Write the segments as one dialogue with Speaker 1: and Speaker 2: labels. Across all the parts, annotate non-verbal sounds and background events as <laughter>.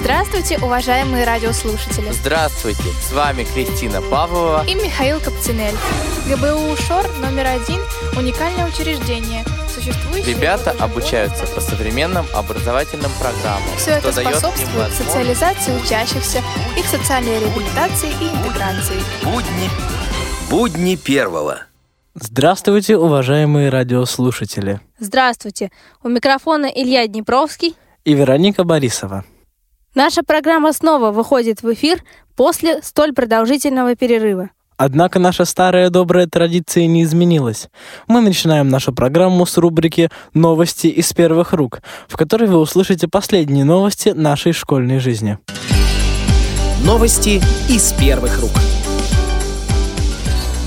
Speaker 1: Здравствуйте, уважаемые радиослушатели.
Speaker 2: Здравствуйте, с вами Кристина Павлова
Speaker 1: и Михаил Капцинель. ГБУ ШОР номер один – уникальное учреждение, существующее...
Speaker 2: Ребята обучаются по современным образовательным программам.
Speaker 1: Все это способствует социализации учащихся, их социальной реабилитации и интеграции.
Speaker 3: Будни. Будни первого.
Speaker 4: Здравствуйте, уважаемые радиослушатели.
Speaker 5: Здравствуйте. У микрофона Илья Днепровский
Speaker 4: и Вероника Борисова.
Speaker 5: Наша программа снова выходит в эфир после столь продолжительного перерыва.
Speaker 4: Однако наша старая добрая традиция не изменилась. Мы начинаем нашу программу с рубрики «Новости из первых рук», в которой вы услышите последние новости нашей школьной жизни.
Speaker 3: Новости из первых рук.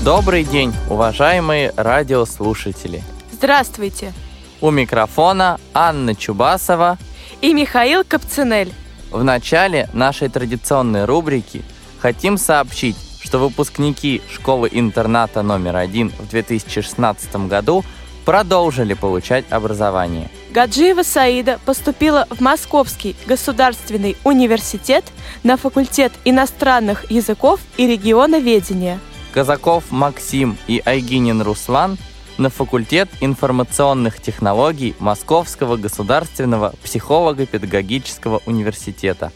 Speaker 2: Добрый день, уважаемые радиослушатели.
Speaker 6: Здравствуйте.
Speaker 2: У микрофона Анна Чубасова
Speaker 6: и Михаил Капцинель.
Speaker 2: В начале нашей традиционной рубрики хотим сообщить, что выпускники школы-интерната номер один в 2016 году продолжили получать образование.
Speaker 6: Гаджиева Саида поступила в Московский государственный университет на факультет иностранных языков и регионоведения.
Speaker 2: Казаков Максим и Айгинин Руслан на факультет информационных технологий Московского государственного психолого-педагогического университета.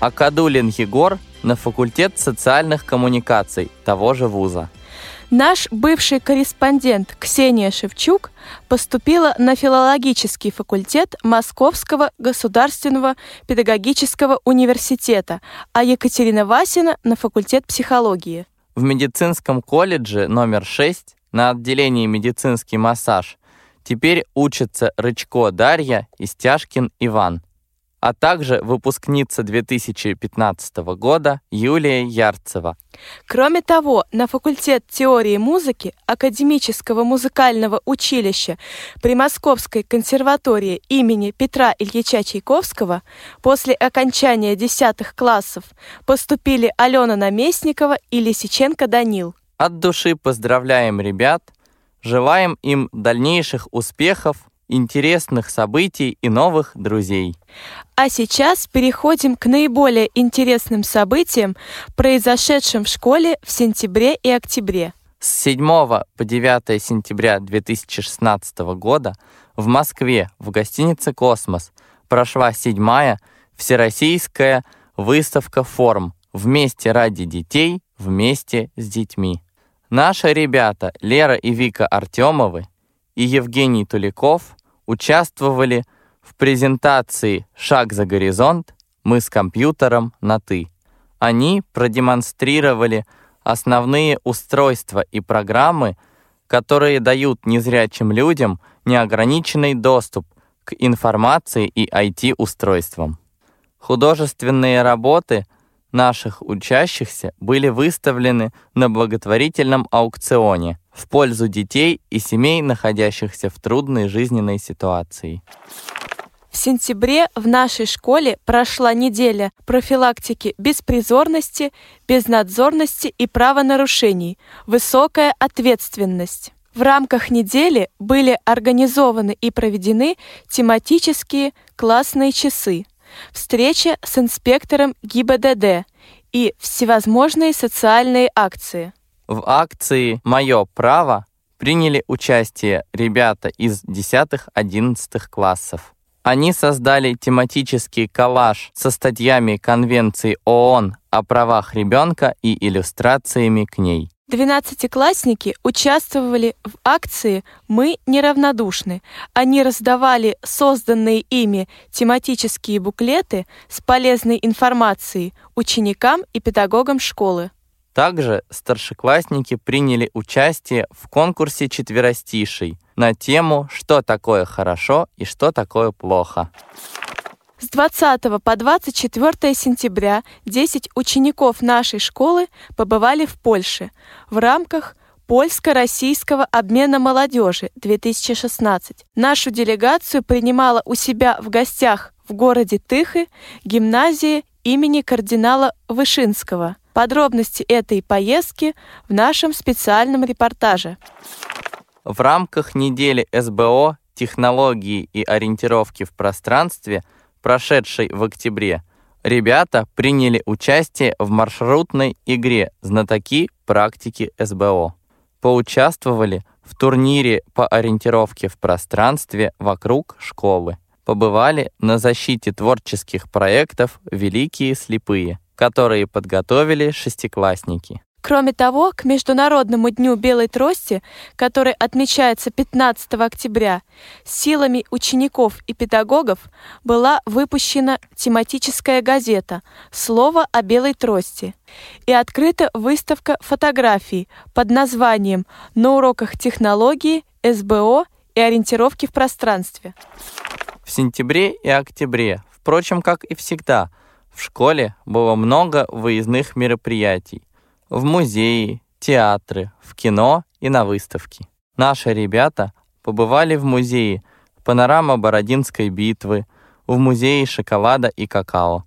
Speaker 2: Акадулин Егор на факультет социальных коммуникаций того же вуза.
Speaker 6: Наш бывший корреспондент Ксения Шевчук поступила на филологический факультет Московского государственного педагогического университета, а Екатерина Васина на факультет психологии.
Speaker 2: В медицинском колледже номер 6 на отделении медицинский массаж. Теперь учатся Рычко Дарья и Стяжкин Иван, а также выпускница 2015 года Юлия Ярцева.
Speaker 6: Кроме того, на факультет теории музыки Академического музыкального училища при Московской консерватории имени Петра Ильича Чайковского после окончания десятых классов поступили Алена Наместникова и Лисиченко Данил.
Speaker 2: От души поздравляем ребят, желаем им дальнейших успехов, интересных событий и новых друзей.
Speaker 6: А сейчас переходим к наиболее интересным событиям, произошедшим в школе в сентябре и октябре.
Speaker 2: С 7 по 9 сентября 2016 года в Москве в гостинице «Космос» прошла седьмая Всероссийская выставка форм «Вместе ради детей, вместе с детьми». Наши ребята Лера и Вика Артемовы и Евгений Туликов участвовали в презентации «Шаг за горизонт. Мы с компьютером на «ты». Они продемонстрировали основные устройства и программы, которые дают незрячим людям неограниченный доступ к информации и IT-устройствам. Художественные работы – наших учащихся были выставлены на благотворительном аукционе в пользу детей и семей, находящихся в трудной жизненной ситуации.
Speaker 6: В сентябре в нашей школе прошла неделя профилактики беспризорности, безнадзорности и правонарушений, высокая ответственность. В рамках недели были организованы и проведены тематические классные часы – встреча с инспектором ГИБДД и всевозможные социальные акции.
Speaker 2: В акции «Мое право» приняли участие ребята из 10-11 классов. Они создали тематический коллаж со статьями Конвенции ООН о правах ребенка и иллюстрациями к ней.
Speaker 6: Двенадцатиклассники участвовали в акции «Мы неравнодушны». Они раздавали созданные ими тематические буклеты с полезной информацией ученикам и педагогам школы.
Speaker 2: Также старшеклассники приняли участие в конкурсе четверостишей на тему «Что такое хорошо и что такое плохо».
Speaker 6: С 20 по 24 сентября 10 учеников нашей школы побывали в Польше в рамках Польско-российского обмена молодежи 2016. Нашу делегацию принимала у себя в гостях в городе Тыхы гимназия имени кардинала Вышинского. Подробности этой поездки в нашем специальном репортаже.
Speaker 2: В рамках недели СБО технологии и ориентировки в пространстве, прошедшей в октябре, ребята приняли участие в маршрутной игре «Знатоки практики СБО». Поучаствовали в турнире по ориентировке в пространстве вокруг школы. Побывали на защите творческих проектов «Великие слепые», которые подготовили шестиклассники.
Speaker 6: Кроме того, к Международному дню белой трости, который отмечается 15 октября, силами учеников и педагогов была выпущена тематическая газета «Слово о белой трости» и открыта выставка фотографий под названием «На уроках технологии, СБО и ориентировки в пространстве».
Speaker 2: В сентябре и октябре, впрочем, как и всегда, в школе было много выездных мероприятий в музеи, театры, в кино и на выставки. Наши ребята побывали в музее «Панорама Бородинской битвы», в музее шоколада и какао,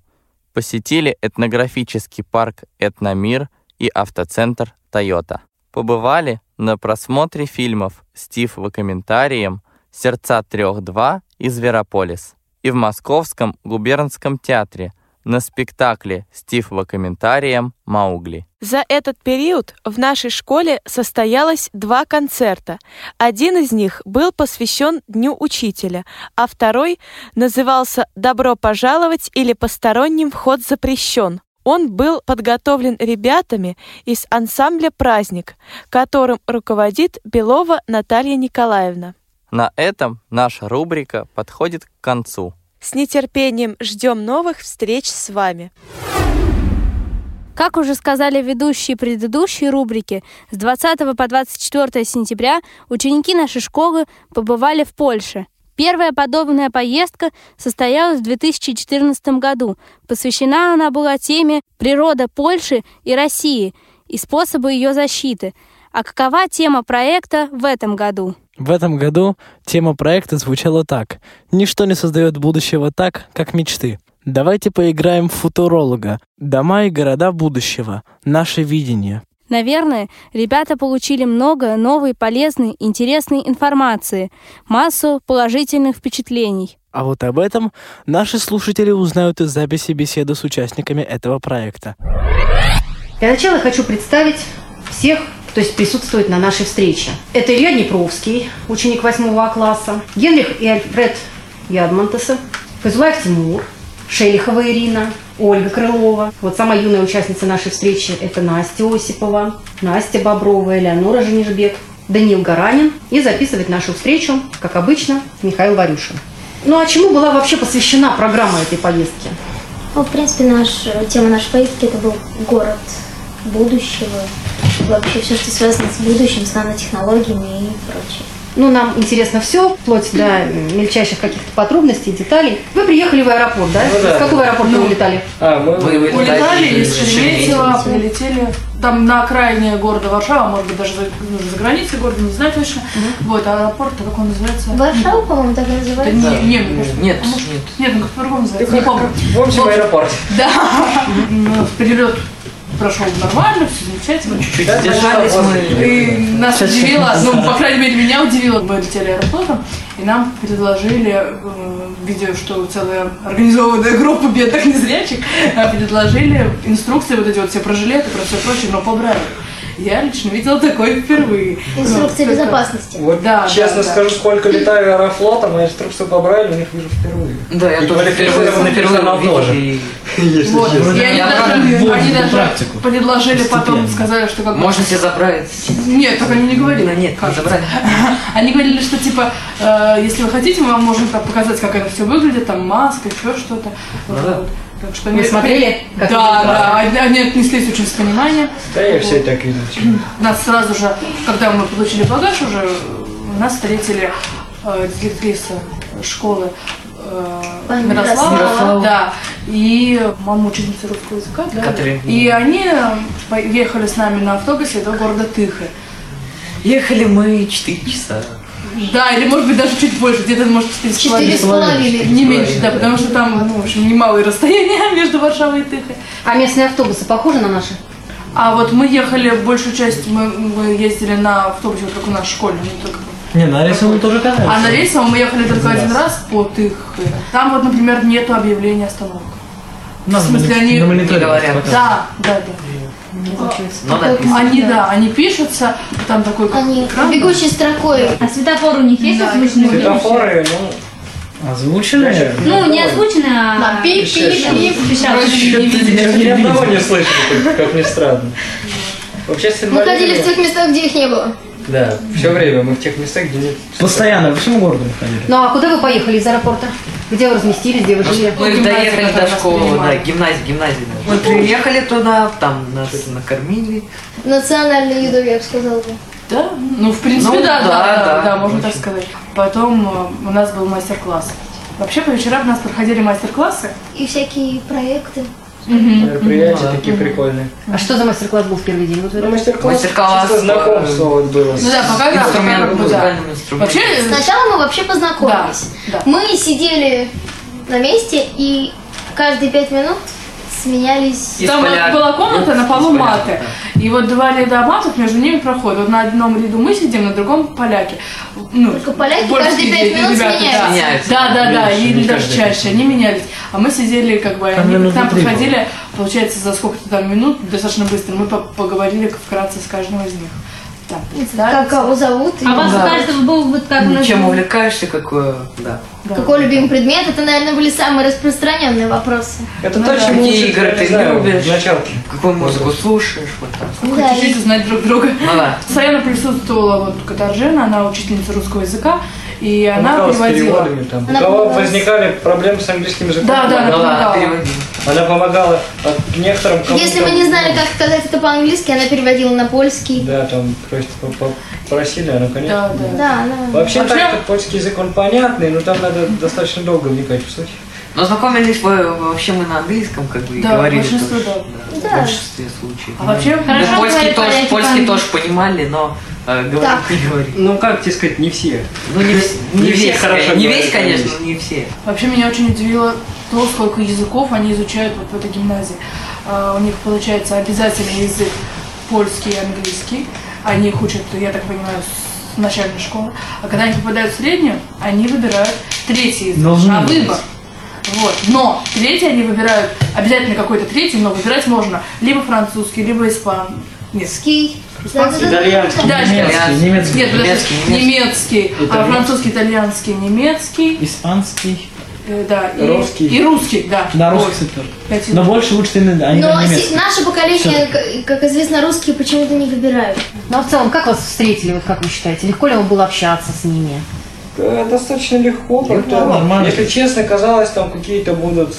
Speaker 2: посетили этнографический парк «Этномир» и автоцентр «Тойота». Побывали на просмотре фильмов «Стив в комментарием», «Сердца трех-два» и «Зверополис» и в Московском губернском театре на спектакле «Стив в комментарием» «Маугли».
Speaker 6: За этот период в нашей школе состоялось два концерта. Один из них был посвящен Дню Учителя, а второй назывался «Добро пожаловать» или «Посторонним вход запрещен». Он был подготовлен ребятами из ансамбля «Праздник», которым руководит Белова Наталья Николаевна.
Speaker 2: На этом наша рубрика подходит к концу.
Speaker 6: С нетерпением ждем новых встреч с вами.
Speaker 5: Как уже сказали ведущие предыдущей рубрики, с 20 по 24 сентября ученики нашей школы побывали в Польше. Первая подобная поездка состоялась в 2014 году. Посвящена она была теме «Природа Польши и России» и способы ее защиты. А какова тема проекта в этом году?
Speaker 4: В этом году тема проекта звучала так. «Ничто не создает будущего так, как мечты». Давайте поиграем в футуролога. Дома и города будущего. Наше видение.
Speaker 5: Наверное, ребята получили много новой, полезной, интересной информации, массу положительных впечатлений.
Speaker 4: А вот об этом наши слушатели узнают из записи беседы с участниками этого проекта.
Speaker 7: Для начала хочу представить всех, кто есть присутствует на нашей встрече. Это Илья Днепровский, ученик 8 класса, Генрих и Альфред Ядмантесы, Фазулаев Тимур, Шелихова Ирина, Ольга Крылова. Вот самая юная участница нашей встречи – это Настя Осипова, Настя Боброва, Элеонора Женишбек, Даниил Гаранин. И записывать нашу встречу, как обычно, Михаил Варюшин. Ну а чему была вообще посвящена программа этой поездки?
Speaker 8: Ну, в принципе, наш, тема нашей поездки – это был город будущего. Вообще все, что связано с будущим, с нанотехнологиями и прочее.
Speaker 7: Ну, нам интересно все, вплоть до мельчайших каких-то подробностей, деталей. Вы приехали в аэропорт, да?
Speaker 9: Ну, да.
Speaker 7: С какого аэропорта вы улетали?
Speaker 9: А, мы,
Speaker 10: Мы
Speaker 9: улетали из Шереметьево, прилетели там на окраине города Варшава, может быть, даже за, ну, за границей города, не знаю точно. Вот, аэропорт, как он называется?
Speaker 8: Варшава, по-моему, так и
Speaker 9: Да
Speaker 8: называется.
Speaker 9: не, не,
Speaker 10: Нет,
Speaker 9: а может,
Speaker 10: нет.
Speaker 9: Нет, ну как по-другому называется, не помню.
Speaker 10: В общем, аэропорт.
Speaker 9: Да, <laughs> Ну, перелет прошел нормально, все замечательно.
Speaker 10: Чуть задержались мы.
Speaker 9: И нас удивило, ну, по крайней мере, меня удивило. Мы летели аэрофлотом, и нам предложили, э, видя, что целая организованная группа бедных незрячих, э, предложили инструкции вот эти вот все про жилеты, про все прочее, но по Брайлю. Я лично видела такое впервые.
Speaker 8: Инструкция
Speaker 9: Ну, как-
Speaker 8: безопасности.
Speaker 10: Вот
Speaker 9: Да,
Speaker 10: честно
Speaker 9: да, да.
Speaker 10: скажу, сколько летаю аэрофлотом, а инструкцию по Брайлю у них вижу впервые.
Speaker 11: Да, я
Speaker 10: И
Speaker 11: тоже впервые
Speaker 10: персонал
Speaker 11: увидел,
Speaker 10: тоже.
Speaker 11: и <laughs>
Speaker 9: Вот, и они
Speaker 11: Я
Speaker 9: даже, они даже
Speaker 4: практику.
Speaker 9: предложили потом, сказали, что как бы-
Speaker 11: Можно себе забрать.
Speaker 9: Нет, так они не говорили.
Speaker 11: Нет, не
Speaker 9: кажется.
Speaker 11: забрали. <laughs>
Speaker 9: Они говорили, что типа, э, если вы хотите, мы вам можем так показать, как это все выглядит, там маска, еще что-то.
Speaker 10: Ну да.
Speaker 9: вот. Так что они-
Speaker 7: смотрели, как
Speaker 9: да, да, они, отнеслись очень с пониманием.
Speaker 10: Да я все и так видел. <clears throat>
Speaker 9: Нас сразу же, когда мы получили багаж уже, нас встретили э, директриса школы э, Мирослава,
Speaker 8: Мирослава.
Speaker 9: да, и мама ученица русского языка, да,
Speaker 11: Катерина.
Speaker 9: и они поехали с нами на автобусе до города Тыхы.
Speaker 11: Ехали мы 4 часа.
Speaker 9: Да, или может быть даже чуть больше, где-то может 4 с
Speaker 8: Четыре с
Speaker 9: половиной.
Speaker 8: половиной.
Speaker 9: Не меньше, да, потому что там, ну, в общем, немалые <laughs> расстояния между Варшавой и Тыхой.
Speaker 7: А местные автобусы похожи на наши?
Speaker 9: А вот мы ехали, большую часть, мы, мы ездили на автобусе, вот как у нас школьный, не только
Speaker 8: Не, на рейсе мы тоже катались.
Speaker 9: А на рейсовом мы ехали только один раз по Тыхе. Там вот, например, нету объявления остановок. В смысле, они-
Speaker 8: на мониторе
Speaker 11: Не говорят.
Speaker 9: Да, да, да.
Speaker 11: Ну, написано.
Speaker 9: Они, да, они пишутся, там такой как
Speaker 12: Они
Speaker 9: экран.
Speaker 12: бегущей строкой.
Speaker 13: А светофор у них есть
Speaker 9: Да,
Speaker 13: озвученный?
Speaker 10: Светофоры, ну,
Speaker 8: Озвученные?
Speaker 13: Ну, не озвученный, а...
Speaker 12: Пип-пип-пип.
Speaker 10: я ни одного не слышал, как- ни странно. Вообще с
Speaker 12: Мы ходили в тех местах, где их не было.
Speaker 10: Да, все время мы в тех местах, где нет...
Speaker 8: Постоянно, по всему городу мы ходили.
Speaker 7: Ну а куда вы поехали из аэропорта? Где вы разместились, где вы жили?
Speaker 11: Мы доехали до школы, да, гимназия, гимназия. Мы приехали туда, там нас накормили.
Speaker 12: Национальную еду, я бы сказала бы.
Speaker 9: Да? Ну, в принципе,
Speaker 11: Ну,
Speaker 9: да, да,
Speaker 11: да,
Speaker 9: да,
Speaker 11: да,
Speaker 9: да, можно
Speaker 11: очень.
Speaker 9: так сказать. Потом э, у нас был мастер-класс. Вообще, по вечерам у нас проходили мастер-классы.
Speaker 12: И всякие проекты.
Speaker 10: Мероприятия
Speaker 11: Да.
Speaker 10: такие прикольные.
Speaker 7: А что за мастер-класс был в первый день? Вот
Speaker 10: Ну, мастер-класс,
Speaker 11: Мастер-класс,
Speaker 10: чисто знакомство вот было.
Speaker 9: Ну да, пока да,
Speaker 11: Инструмент,
Speaker 9: пока, да.
Speaker 11: музыкальным инструментом.
Speaker 9: Вообще, э,
Speaker 12: Сначала мы вообще познакомились.
Speaker 9: Да, да.
Speaker 12: Мы сидели на месте и каждые пять минут сменялись.
Speaker 9: Там
Speaker 11: поляк.
Speaker 9: была комната, на полу маты. И вот два ряда матов, между ними проход. Вот на одном ряду мы сидим, на другом поляки. Ну,
Speaker 12: Только поляки каждые пять минут
Speaker 9: ребята,
Speaker 12: сменяются.
Speaker 9: да. Да, да, да, или даже
Speaker 10: каждый
Speaker 9: чаще. Они менялись. А мы сидели, как бы,
Speaker 8: Там
Speaker 9: они
Speaker 8: минуты
Speaker 9: к нам
Speaker 8: три
Speaker 9: подходили, получается, за сколько-то там минут, достаточно быстро. Мы по- поговорили вкратце с каждым из них. Так,
Speaker 12: Как кого зовут?
Speaker 13: А вас у каждого был вот как у нас...
Speaker 11: Чем увлекаешься, какое, да.
Speaker 9: Да.
Speaker 12: Какой любимый предмет? Это, наверное, были самые распространенные вопросы.
Speaker 10: Это
Speaker 9: Ну
Speaker 10: то,
Speaker 9: да.
Speaker 11: Какие игры ты любишь?
Speaker 10: в началке.
Speaker 11: Какую музыку слушаешь, вот так.
Speaker 9: Хоть
Speaker 12: Да,
Speaker 9: чуть-чуть узнать друг друга.
Speaker 11: Ну да.
Speaker 9: Постоянно присутствовала вот Катаржина, она учительница русского языка, и она
Speaker 10: Помогала
Speaker 9: переводила.
Speaker 10: переводами там.
Speaker 12: Она
Speaker 10: У кого
Speaker 12: помогала
Speaker 10: возникали проблемы с английским языком?
Speaker 9: Да, да,
Speaker 11: Ну
Speaker 9: помогала.
Speaker 10: Она помогала от некоторым
Speaker 12: Если мы не знали, как сказать это по-английски, она переводила на польский.
Speaker 10: Да, там просто по- по- просили, она, конечно.
Speaker 9: Да, да.
Speaker 12: Да, она...
Speaker 10: Вообще,
Speaker 9: Вообще-
Speaker 10: так польский язык, он понятный, но там надо достаточно долго вникать в суть.
Speaker 11: Но знакомились вы, вообще мы на английском, как бы, и
Speaker 9: Да,
Speaker 11: говорили
Speaker 9: большинство,
Speaker 11: тоже.
Speaker 9: да.
Speaker 11: В
Speaker 12: Да.
Speaker 11: большинстве случаев.
Speaker 9: А вообще,
Speaker 11: Мы
Speaker 13: Хорошо
Speaker 11: польский тоже, польский тоже понимали, но э, говорить
Speaker 12: Так.
Speaker 11: не говорили.
Speaker 10: Ну, как тебе сказать, не все.
Speaker 11: Ну, не, не,
Speaker 10: Не все
Speaker 11: весь,
Speaker 10: хорошо
Speaker 11: не
Speaker 10: говорят
Speaker 11: весь, конечно, но не все.
Speaker 9: Вообще меня очень удивило то, сколько языков они изучают вот в этой гимназии. А, У них получается обязательный язык польский и английский. Они их учат, я так понимаю, с начальной школы. А когда они попадают в среднюю, они выбирают третий язык
Speaker 8: Должны
Speaker 9: на выбор. Вот. Но третий они выбирают, обязательно какой-то третий, но выбирать можно либо французский, либо испан... Нет,
Speaker 12: Ский. Да, да, да, да.
Speaker 10: Итальянский.
Speaker 9: Да,
Speaker 8: Немецкий, немецкий.
Speaker 9: Нет, подожди,
Speaker 11: Немецкий,
Speaker 9: немецкий, а французский, итальянский, немецкий,
Speaker 8: Испанский.
Speaker 9: э, да, и
Speaker 10: Русский.
Speaker 9: и русский, да.
Speaker 8: Да,
Speaker 9: Вот.
Speaker 8: русский тоже. Но больше учат именно они
Speaker 12: Но
Speaker 8: немецкий.
Speaker 12: наше поколение, к- как известно, русские почему-то не выбирают.
Speaker 7: Ну а в целом, как вас встретили, вот как вы считаете? Легко ли вам было общаться с ними?
Speaker 10: Достаточно легко,
Speaker 8: Ну,
Speaker 10: как-то,
Speaker 8: нормально.
Speaker 10: если честно, казалось, там какие-то будут,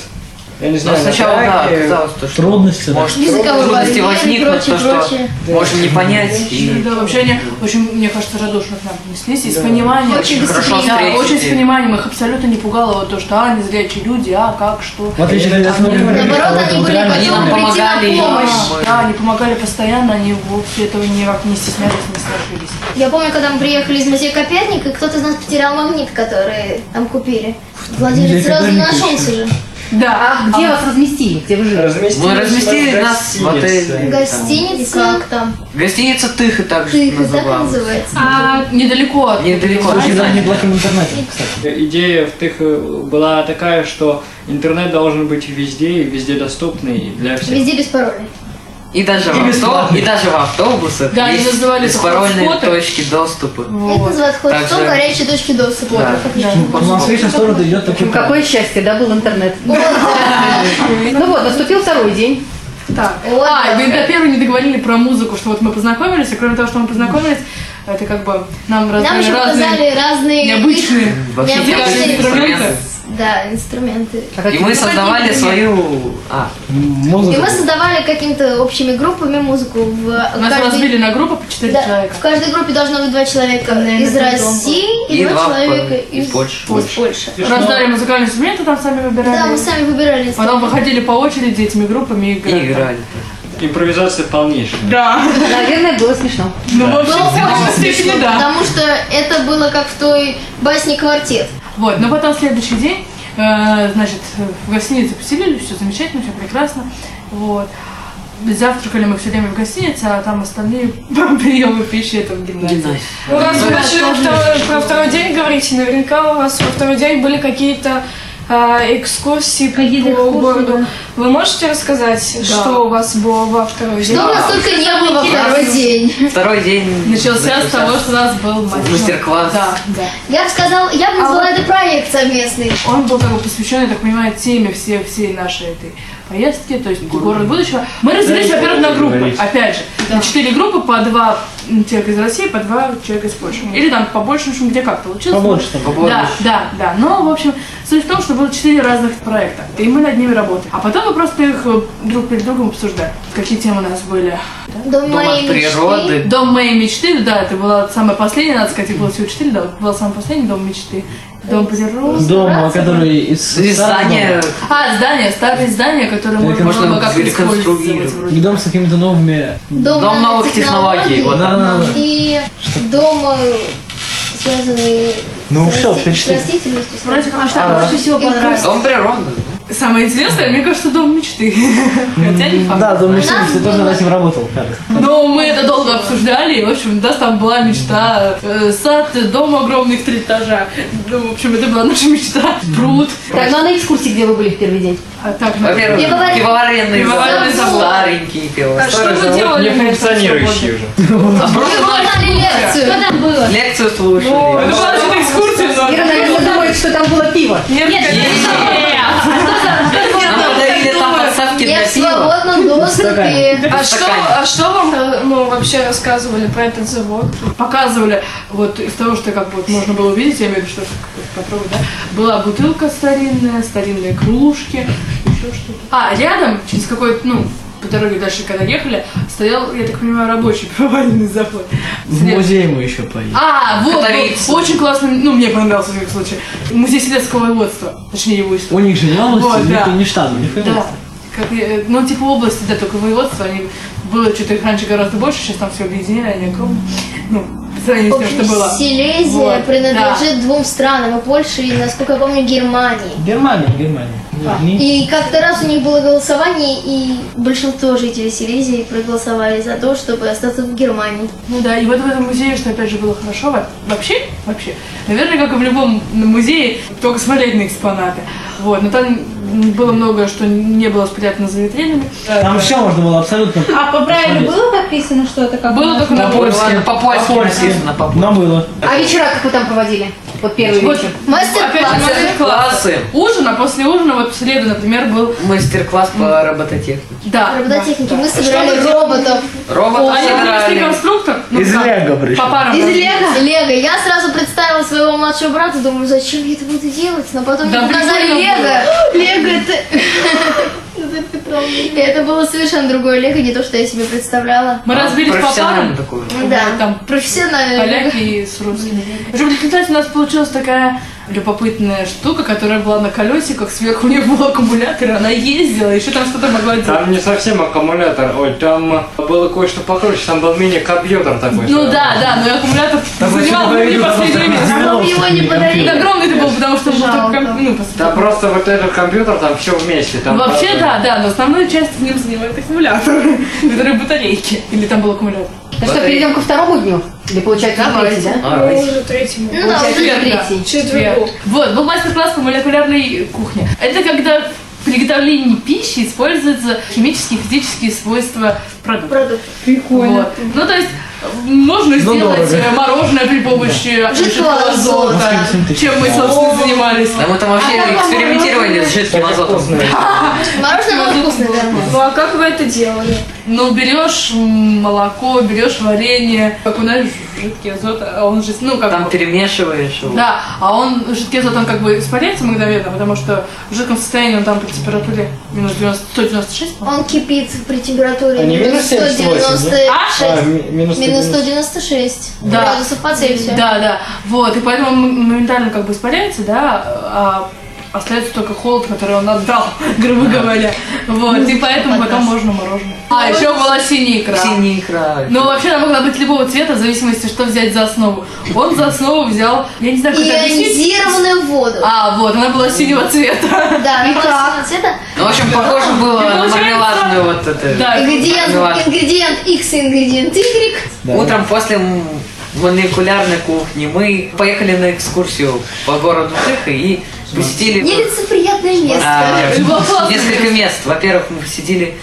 Speaker 10: я не
Speaker 11: Но
Speaker 10: знаю,
Speaker 11: сначала, да,
Speaker 10: драки.
Speaker 11: казалось, то, что
Speaker 8: Трудности, да.
Speaker 11: может
Speaker 12: Языковой
Speaker 11: трудности возникнут,
Speaker 12: прочее,
Speaker 11: то, что
Speaker 12: прочее.
Speaker 11: можем не понять. И...
Speaker 9: Да, вообще они очень, мне кажется, радушно к нам отнеслись и с пониманием.
Speaker 12: Очень
Speaker 11: хорошо
Speaker 9: да, очень с пониманием. Их абсолютно не пугало вот то, что а, незрячие люди, а как, что.
Speaker 8: В отличие от например,
Speaker 12: Наоборот, они были
Speaker 8: реально
Speaker 11: Они нам
Speaker 12: готовы прийти на
Speaker 11: помогали,
Speaker 12: помощь.
Speaker 9: Да, они помогали постоянно, они вовсе этого никак не стеснялись, не страшились.
Speaker 12: Я помню, когда мы приехали из музея Коперника, и кто-то из нас потерял магнит, который там купили. Владелец сразу нашелся же.
Speaker 9: Да,
Speaker 7: А где вас разместили? Где вы жили?
Speaker 10: Разместили
Speaker 11: Мы разместили
Speaker 10: в
Speaker 11: нас в
Speaker 10: гостинице.
Speaker 11: отеле.
Speaker 12: Гостиница. Как там?
Speaker 11: Гостиница Тыха также
Speaker 12: Ты их так называется.
Speaker 9: а недалеко от
Speaker 11: Недалеко.
Speaker 9: Гимназии.
Speaker 8: даже неплохим интернетом, кстати.
Speaker 10: Идея в тех э, была такая, что интернет должен быть везде и везде доступный для всех.
Speaker 12: Везде без паролей.
Speaker 11: И даже, в авто... и даже в автобусах
Speaker 9: Да,
Speaker 11: есть
Speaker 9: называли это
Speaker 11: беспарольные точки доступа.
Speaker 12: Это
Speaker 9: Вот.
Speaker 12: называют хостел,
Speaker 11: Также-
Speaker 12: горячие точки доступа.
Speaker 11: Да.
Speaker 8: В Москве сейчас тоже идет такой
Speaker 7: Ну, какое счастье, да, был интернет. <laughs> Ну вот, наступил второй день.
Speaker 9: Так.
Speaker 12: Вот,
Speaker 9: а,
Speaker 12: да.
Speaker 9: вы до первого не договорили про музыку, что вот мы познакомились, и кроме того, что мы познакомились, это как бы нам
Speaker 12: Нам
Speaker 9: разные
Speaker 12: показали разные
Speaker 9: необычные
Speaker 12: необычные
Speaker 11: инструменты.
Speaker 12: Да, инструменты.
Speaker 7: А
Speaker 11: И мы создавали
Speaker 9: какие
Speaker 11: свою... А,
Speaker 12: И
Speaker 8: музыку.
Speaker 12: мы создавали какими-то общими группами музыку. В
Speaker 9: Нас
Speaker 12: каждой-
Speaker 9: разбили на группы по 4
Speaker 12: Да,
Speaker 9: человека.
Speaker 12: в каждой группе должно быть два человека
Speaker 9: Наверное,
Speaker 12: из России и,
Speaker 11: И
Speaker 12: два
Speaker 11: два
Speaker 12: человека
Speaker 11: из
Speaker 12: из,
Speaker 11: Польши.
Speaker 12: из Польши.
Speaker 9: Раздали музыкальные инструменты, там сами выбирали.
Speaker 12: Да, мы сами выбирали
Speaker 9: Потом выходили по очереди этими группами и играли.
Speaker 11: и играли.
Speaker 10: Импровизация полнейшая.
Speaker 9: Да.
Speaker 7: Наверное, было смешно.
Speaker 9: Ну, общем,
Speaker 12: Было смешно,
Speaker 9: да.
Speaker 12: потому что это было как в той басне «Квартет».
Speaker 9: Вот, но потом следующий день, э, значит, в гостинице поселились, все замечательно, все прекрасно. Вот. завтракали мы все время в гостинице, а там остальные <laughs> приемы пищи это в гимназии.
Speaker 14: Ну, раз вы начали про второй, про второй день говорить, наверняка у вас во второй день были какие-то а, экскурсии по городу. Вы можете рассказать, что у вас было во второй день?
Speaker 12: Что у нас только не было во второй день?
Speaker 11: Второй день
Speaker 9: Начался с того, что у нас был
Speaker 11: мастер-класс.
Speaker 9: Да, да.
Speaker 12: Я бы сказала, я бы назвала это проект совместный.
Speaker 9: Он был как бы посвящен, я так понимаю, теме всей, всей нашей этой поездки, то есть город будущего. Мы разделились, во-первых, на группы, опять же. На четыре группы по два человека из России, по два человека из Польши. Или там побольше, в общем, где как получилось.
Speaker 4: Побольше, там, побольше.
Speaker 9: Да, да, да. Но, в общем, суть в том, что было четыре разных проекта, и мы над ними работали. А потом мы просто их э, друг перед другом обсуждали. Какие темы у нас были?
Speaker 12: Дом моей мечты.
Speaker 9: Дом моей мечты, да, это была самая последняя, надо сказать, их было всего четыре, да, был самый последний дом мечты. Дом природы.
Speaker 4: Дом, который из...
Speaker 11: Из здания.
Speaker 9: А, здание, старое здание, которое можно,
Speaker 11: можно
Speaker 9: было как
Speaker 11: реконструировать.
Speaker 4: И дом с какими-то новыми...
Speaker 12: Дом,
Speaker 11: Дом новых технологий. Вот
Speaker 4: Да, да, да.
Speaker 12: И дом, э, связанный
Speaker 4: Ну,
Speaker 12: с
Speaker 4: перечисли.
Speaker 12: с растительностью.
Speaker 9: Вроде как, что
Speaker 12: А,
Speaker 9: больше всего понравилось.
Speaker 11: Дом природы.
Speaker 9: Самое интересное, мне кажется, дом мечты. Хотя не факт.
Speaker 4: Да, дом мечты, ты тоже над этим работал.
Speaker 9: Но мы это долго обсуждали, и, в общем, да, там была мечта, э, сад, дом огромный в три этажа. Ну, в общем, это была наша мечта. Пруд.
Speaker 7: Так, ну а на экскурсии, где вы были в первый день?
Speaker 9: А так, ну,
Speaker 11: Во-первых,
Speaker 12: Пивоваренный.
Speaker 11: пивоваренный завод.
Speaker 9: завод.
Speaker 11: Старенький
Speaker 14: А
Speaker 11: пивоваренный.
Speaker 14: что вы делали?
Speaker 10: Не функционирующий уже.
Speaker 11: А
Speaker 12: Мы лекцию.
Speaker 5: Что там было?
Speaker 11: лекцию слушали.
Speaker 9: Это была экскурсия.
Speaker 7: Ира, наверное, думает, что там было пиво.
Speaker 9: Нет,
Speaker 11: Нам подарили там подставки
Speaker 12: Я
Speaker 11: для
Speaker 12: в
Speaker 11: пива.
Speaker 12: свободном доступе.
Speaker 14: А что, а что вам ну, вообще рассказывали про этот завод?
Speaker 9: показывали, вот из того, что как бы вот можно было увидеть, я имею в виду, что потрогать, да, была бутылка старинная, старинные кружки, еще что-то. А, рядом, через какой-то, ну, по дороге дальше, когда ехали, стоял, я так понимаю, рабочий <laughs> пивоваренный завод.
Speaker 4: В музей мы еще поедем.
Speaker 9: А, вот, вот, очень классный, ну, мне понравился, в всяком случае, музей селецкого воеводства, точнее, его
Speaker 4: У
Speaker 9: история.
Speaker 4: них же не области,
Speaker 9: Вот,
Speaker 4: у них
Speaker 9: да.
Speaker 4: не штат, у них
Speaker 9: Да. Как, э, ну, типа области, да, только воеводство, они было что-то их раньше гораздо больше, сейчас там все объединили, они огромные. Ну, сравнению с тем, что было.
Speaker 12: Силезия
Speaker 9: Вот,
Speaker 12: принадлежит двум странам, и Польше, и, насколько я помню, Германии.
Speaker 4: Германия, Германия.
Speaker 12: И как-то раз у них было голосование, и большинство жителей Силезии проголосовали за то, чтобы остаться в Германии.
Speaker 9: Ну да, и вот в этом музее, что опять же было хорошо, во- вообще, вообще, наверное, как и в любом музее, только смотреть на экспонаты. Вот, но там было многое, что не было спрятано за витринами.
Speaker 4: Там все можно было абсолютно.
Speaker 5: А по правилу было написано что-то? Как
Speaker 9: Было только на
Speaker 11: ладно, По-польски написано.
Speaker 4: Но было.
Speaker 7: А вечера как вы там проводили? Вот первый вечер.
Speaker 9: мастер-классы. Ужин, а после ужина, вот в среду, например, был...
Speaker 11: Мастер-класс по робототехнике.
Speaker 9: Да.
Speaker 12: Робототехники. Мы
Speaker 9: Что
Speaker 12: собирали роботов.
Speaker 11: Робот
Speaker 9: Они принесли
Speaker 11: собирали.
Speaker 9: конструктор. ну,
Speaker 4: Из Лего причем.
Speaker 9: По парам.
Speaker 12: Из. Лего? Лего. Я сразу представила своего младшего брата, думаю, зачем я это буду делать? Но потом мне показали Лего. <gasps> Лего это... И это было совершенно другое Лего, не то, что я себе представляла.
Speaker 9: Мы разбились по парам.
Speaker 12: Да,
Speaker 9: Там
Speaker 12: профессионально.
Speaker 9: поляки с русскими. Причем в результате у нас получилась такая любопытная штука, которая была на колесиках, сверху у нее был аккумулятор, она ездила, еще там что-то могла делать.
Speaker 10: Там не совсем аккумулятор, ой, там было кое-что покруче, там был мини-компьютер такой.
Speaker 9: Ну да, да, но аккумулятор
Speaker 4: Там
Speaker 9: занимал не последнее место.
Speaker 12: Нам его не подарили.
Speaker 9: Это огромный это был, потому что был ком- ну,
Speaker 10: просто вот этот компьютер, там все вместе. Там
Speaker 9: Вообще, да, да, но основную часть в нем занимает аккумулятор, <laughs> который батарейки. Или там был аккумулятор.
Speaker 7: Так что, перейдем ко второму дню? Или получается уже
Speaker 9: Давайте.
Speaker 7: третий, да?
Speaker 11: А,
Speaker 14: Мы уже третьему.
Speaker 12: Ну да,
Speaker 7: Получается,
Speaker 12: уже
Speaker 7: третий.
Speaker 14: Четвергу.
Speaker 9: Вот, был мастер-класс по молекулярной кухне. Это когда в приготовлении пищи используются химические и физические свойства продукта.
Speaker 12: Продукт.
Speaker 9: Вот. Ну, то есть, можно сделать
Speaker 4: дорого.
Speaker 9: мороженое при помощи
Speaker 12: Жидкого
Speaker 9: жидкого азота, чем мы, собственно, занимались.
Speaker 11: Да мы там вообще экспериментировали с жидким азотом. <laughs>
Speaker 12: Мороженое было вкусное, да.
Speaker 14: Ну а как вы это делали?
Speaker 9: Ну, берешь молоко, берешь варенье, окунаешь жидкий азот, а он же, ну, как
Speaker 11: Там
Speaker 9: бы-
Speaker 11: перемешиваешь его.
Speaker 9: Да, а он, жидкий азот, он как бы испаряется мгновенно, потому что в жидком состоянии он там при температуре минус 90, 196, по-моему.
Speaker 12: Он кипит при температуре
Speaker 4: А не
Speaker 12: минус
Speaker 4: минус 78,
Speaker 12: 196.
Speaker 4: А, ми- минус
Speaker 12: Минус
Speaker 4: 190.
Speaker 12: 196
Speaker 9: Да.
Speaker 12: градусов по Цельсию.
Speaker 9: Да, да. Вот, и поэтому моментально как бы испаряется, да, а остается только холод, который он отдал, <laughs> грубо говоря. Вот, и поэтому потом можно мороженое. А, еще была синяя икра.
Speaker 11: Синяя икра.
Speaker 9: Ну, вообще, она могла быть любого цвета, в зависимости, что взять за основу. Он за основу взял, я не знаю, как это.
Speaker 12: Ионизированную воду.
Speaker 9: А, вот, она была синего цвета.
Speaker 12: Да, она была синего цвета.
Speaker 11: Ну, в общем, похоже было на мармеладную вот это.
Speaker 9: Да,
Speaker 12: Ингредиент, ингредиент X и ингредиент Y.
Speaker 11: Утром после молекулярной кухни мы поехали на экскурсию по городу Тыха и посетили
Speaker 12: Нелицеприятное место.
Speaker 11: а, <laughs> несколько мест. Во-первых, мы посетили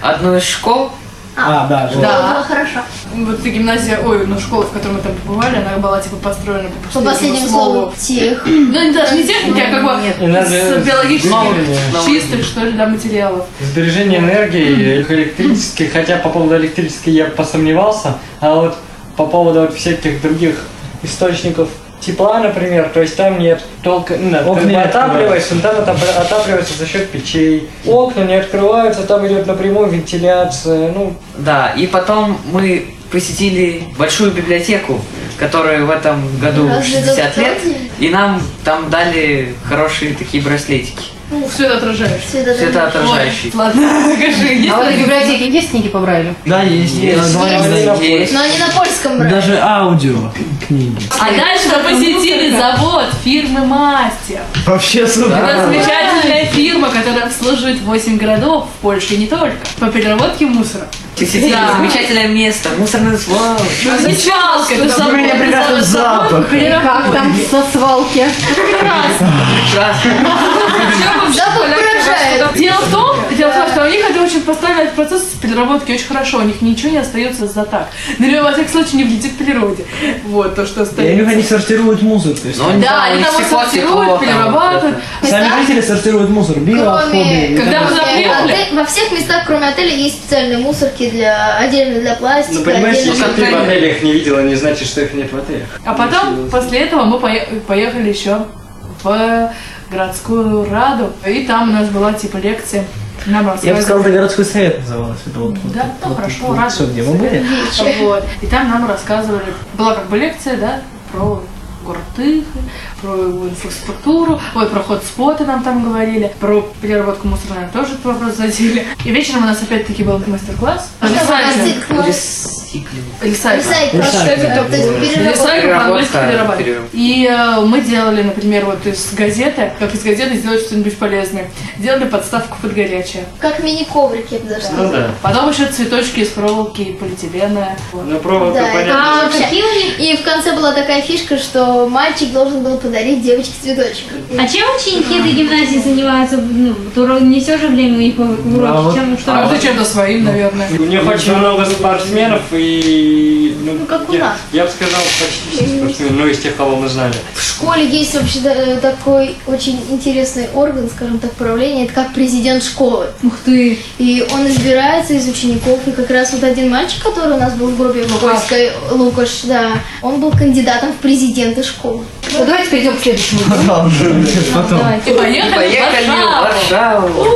Speaker 11: одну из школ.
Speaker 4: А, да,
Speaker 12: Было было хорошо.
Speaker 9: Вот эта гимназия, ой, ну школа, в которой мы там побывали, она была типа построена по
Speaker 12: По последнему слову тех. <clears throat>
Speaker 9: Ну, не даже не техники, а как бы с биологических,
Speaker 10: новые-
Speaker 9: чистых, что ли, да, материалов.
Speaker 10: Сбережение энергии электрической, хотя по поводу электрической я посомневался, а вот по поводу вот всяких других источников тепла, например, то есть там нет толка, ну,
Speaker 4: Окна не
Speaker 10: отапливается, но там отап- отапливается за счет печей. Окна не открываются, там идет напрямую вентиляция, ну,
Speaker 11: Да, и потом мы посетили большую библиотеку, которая в этом году
Speaker 12: Разве
Speaker 11: 60 лет, и нам там дали хорошие такие браслетики.
Speaker 9: Светоотражающие.
Speaker 11: Светоотражающие.
Speaker 9: Ладно, <laughs> скажи,
Speaker 7: А в этой библиотеке есть книги по Брайлю?
Speaker 4: Да, есть.
Speaker 11: Есть.
Speaker 12: Но они на польском брали.
Speaker 4: Даже аудио книги.
Speaker 9: А дальше мы посетили завод фирмы Мастер.
Speaker 4: Вообще супер.
Speaker 9: Это замечательная фирма, которая обслуживает 8 городов в Польше и не только. По переработке мусора.
Speaker 11: Посетили
Speaker 9: Да.
Speaker 11: замечательное место, мусорный свал.
Speaker 9: Не свалка, это
Speaker 4: У меня прекрасный запах.
Speaker 7: Как там со свалки?
Speaker 12: Запах поражает.
Speaker 9: Дело в том, дело в том, что у них это очень поставили этот процесс переработки очень хорошо, у них ничего не остается за так. Например, во всяком случае, не вредит природе. Вот то, что
Speaker 4: Я
Speaker 9: остается.
Speaker 4: них они сортируют мусор. То есть.
Speaker 11: Но они-
Speaker 9: Да, они там сортируют, перерабатывают.
Speaker 4: Сами жители сортируют мусор, биоотходы.
Speaker 12: Кроме-
Speaker 4: и
Speaker 9: Когда мы?
Speaker 12: Отель- Во всех местах, кроме отеля, есть специальные мусорки для отдельно для пластика.
Speaker 10: ну понимаешь, если ты в отеле их не видела, не значит, что их нет в отелях.
Speaker 9: А потом, после этого, мы пое- поехали еще в городскую раду. И там у нас была типа лекция. Нам
Speaker 4: Я бы сказал, это городской совет называлось. Это вот,
Speaker 9: Да,
Speaker 4: вот,
Speaker 9: ну
Speaker 4: вот,
Speaker 9: хорошо,
Speaker 4: вот
Speaker 9: рад.
Speaker 4: всё, где мы были.
Speaker 9: Вот. И там нам рассказывали, была как бы лекция, да, про город Тыхи, про его инфраструктуру, ой, про ход-споты нам там говорили, про переработку мусора нам тоже этот вопрос задели. И вечером у нас опять-таки был мастер-класс. Ресайклинг.
Speaker 11: Ресиклинг.
Speaker 9: Ресайклинг.
Speaker 12: Ресайкл.
Speaker 9: Что это
Speaker 12: Это
Speaker 9: такое?
Speaker 12: переработка.
Speaker 9: Ресайкл по-английски
Speaker 11: Переработка,
Speaker 9: перерабатывать.
Speaker 11: перераб-
Speaker 9: И э, мы делали, например, вот из газеты, как из газеты сделать что-нибудь полезное. Делали подставку под горячее.
Speaker 12: Как мини-коврики, бы даже
Speaker 10: Ну да.
Speaker 9: Потом еще цветочки из проволоки и полиэтилена. Вот.
Speaker 10: Ну проволока,
Speaker 12: Да,
Speaker 10: понятно.
Speaker 12: это
Speaker 8: А
Speaker 12: вообще-? И в конце была такая фишка, что мальчик должен был подарить девочке цветочек.
Speaker 5: А чем ученики этой гимназии занимаются? Ну, то не все же время у них уроки.
Speaker 4: А вот-
Speaker 5: Чем, что
Speaker 9: А ты чем-то своим, наверное.
Speaker 10: У них очень много спортсменов и... Ну,
Speaker 12: как у
Speaker 10: я,
Speaker 12: нас.
Speaker 10: Я бы сказал, почти все спортсмены, ну из тех, кого мы знали.
Speaker 12: В школе есть вообще такой очень интересный орган, скажем так, правления, это как президент школы.
Speaker 5: Ух ты!
Speaker 12: И он избирается из учеников, и как раз вот один мальчик, который у нас был в группе в польской, Лукаш, да, он был кандидатом в президенты школы.
Speaker 7: Ну, давайте перейдем к следующему.
Speaker 4: Потом.
Speaker 9: И поехали,
Speaker 11: Поехали
Speaker 9: в
Speaker 11: Варшаву.